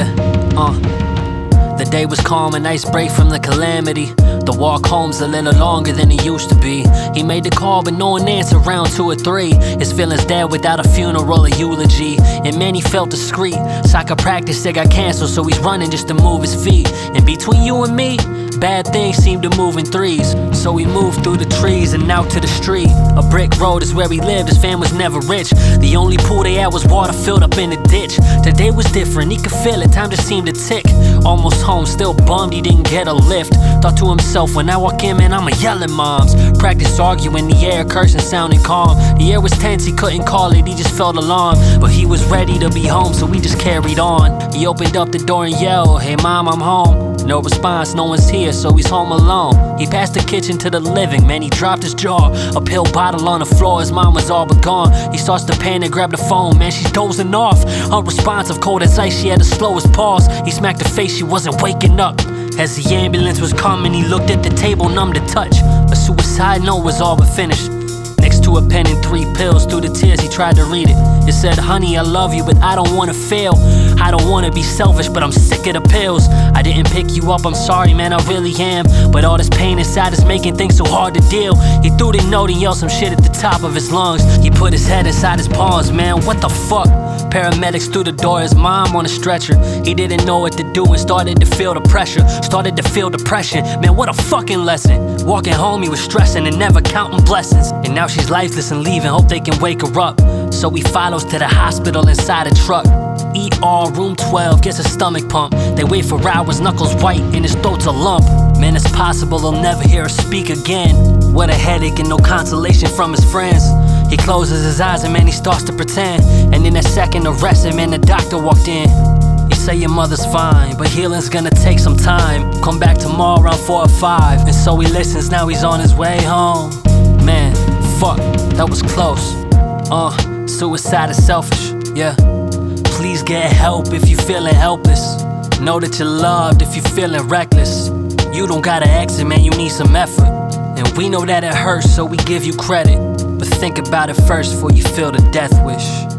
Uh. The day was calm, a nice break from the calamity. The walk home's a little longer than it used to be. He made the call, but no one answered round two or three. His feelings dead without a funeral or eulogy. And man, he felt discreet. Soccer practice, they got canceled, so he's running just to move his feet. And between you and me, Bad things seem to move in threes. So we moved through the trees and out to the street. A brick road is where we lived, his fam was never rich. The only pool they had was water filled up in the ditch. Today was different, he could feel it, time just seemed to tick. Almost home, still bummed he didn't get a lift. Thought to himself, when I walk in, man, I'ma yell at moms. Practice arguing, the air cursing, sounding calm. The air was tense, he couldn't call it, he just felt alarmed. But he was ready to be home, so we just carried on. He opened up the door and yelled, Hey mom, I'm home. No response, no one's here, so he's home alone. He passed the kitchen to the living, man, he dropped his jaw. A pill bottle on the floor, his mom was all but gone. He starts to panic, grab the phone, man, she's dozing off. Unresponsive, cold as ice, she had the slowest pulse. He smacked her face, she wasn't waking up. As the ambulance was coming, he looked at the table, numb to touch. A suicide note was all but finished. To a pen and three pills, through the tears he tried to read it. It said, Honey, I love you, but I don't wanna fail. I don't wanna be selfish, but I'm sick of the pills. I didn't pick you up, I'm sorry, man, I really am. But all this pain inside is making things so hard to deal. He threw the note and yelled some shit at the top of his lungs. He put his head inside his palms, man, what the fuck? Paramedics through the door, his mom on a stretcher. He didn't know what to do and started to feel the pressure. Started to feel depression. Man, what a fucking lesson. Walking home, he was stressing and never counting blessings. And now she's lifeless and leaving, hope they can wake her up. So he follows to the hospital inside a truck. ER room 12 gets a stomach pump. They wait for hours, knuckles white, and his throat's a lump. Man, it's possible they'll never hear her speak again. What a headache and no consolation from his friends. He closes his eyes and man, he starts to pretend. And in a second, arrest him, and the doctor walked in. He say your mother's fine, but healing's gonna take some time. Come back tomorrow around four or five. And so he listens, now he's on his way home. Man, fuck, that was close. Uh, suicide is selfish, yeah. Please get help if you're feeling helpless. Know that you're loved if you're feeling reckless. You don't gotta exit, man, you need some effort. And we know that it hurts, so we give you credit. But think about it first before you feel the death wish.